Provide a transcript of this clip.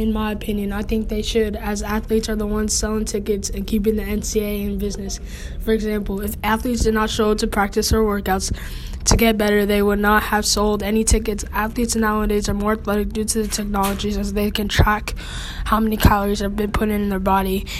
in my opinion. I think they should, as athletes are the ones selling tickets and keeping the NCAA in business. For example, if athletes did not show up to practice or workouts to get better, they would not have sold any tickets. Athletes nowadays are more athletic due to the technologies as they can track how many calories have been put in their body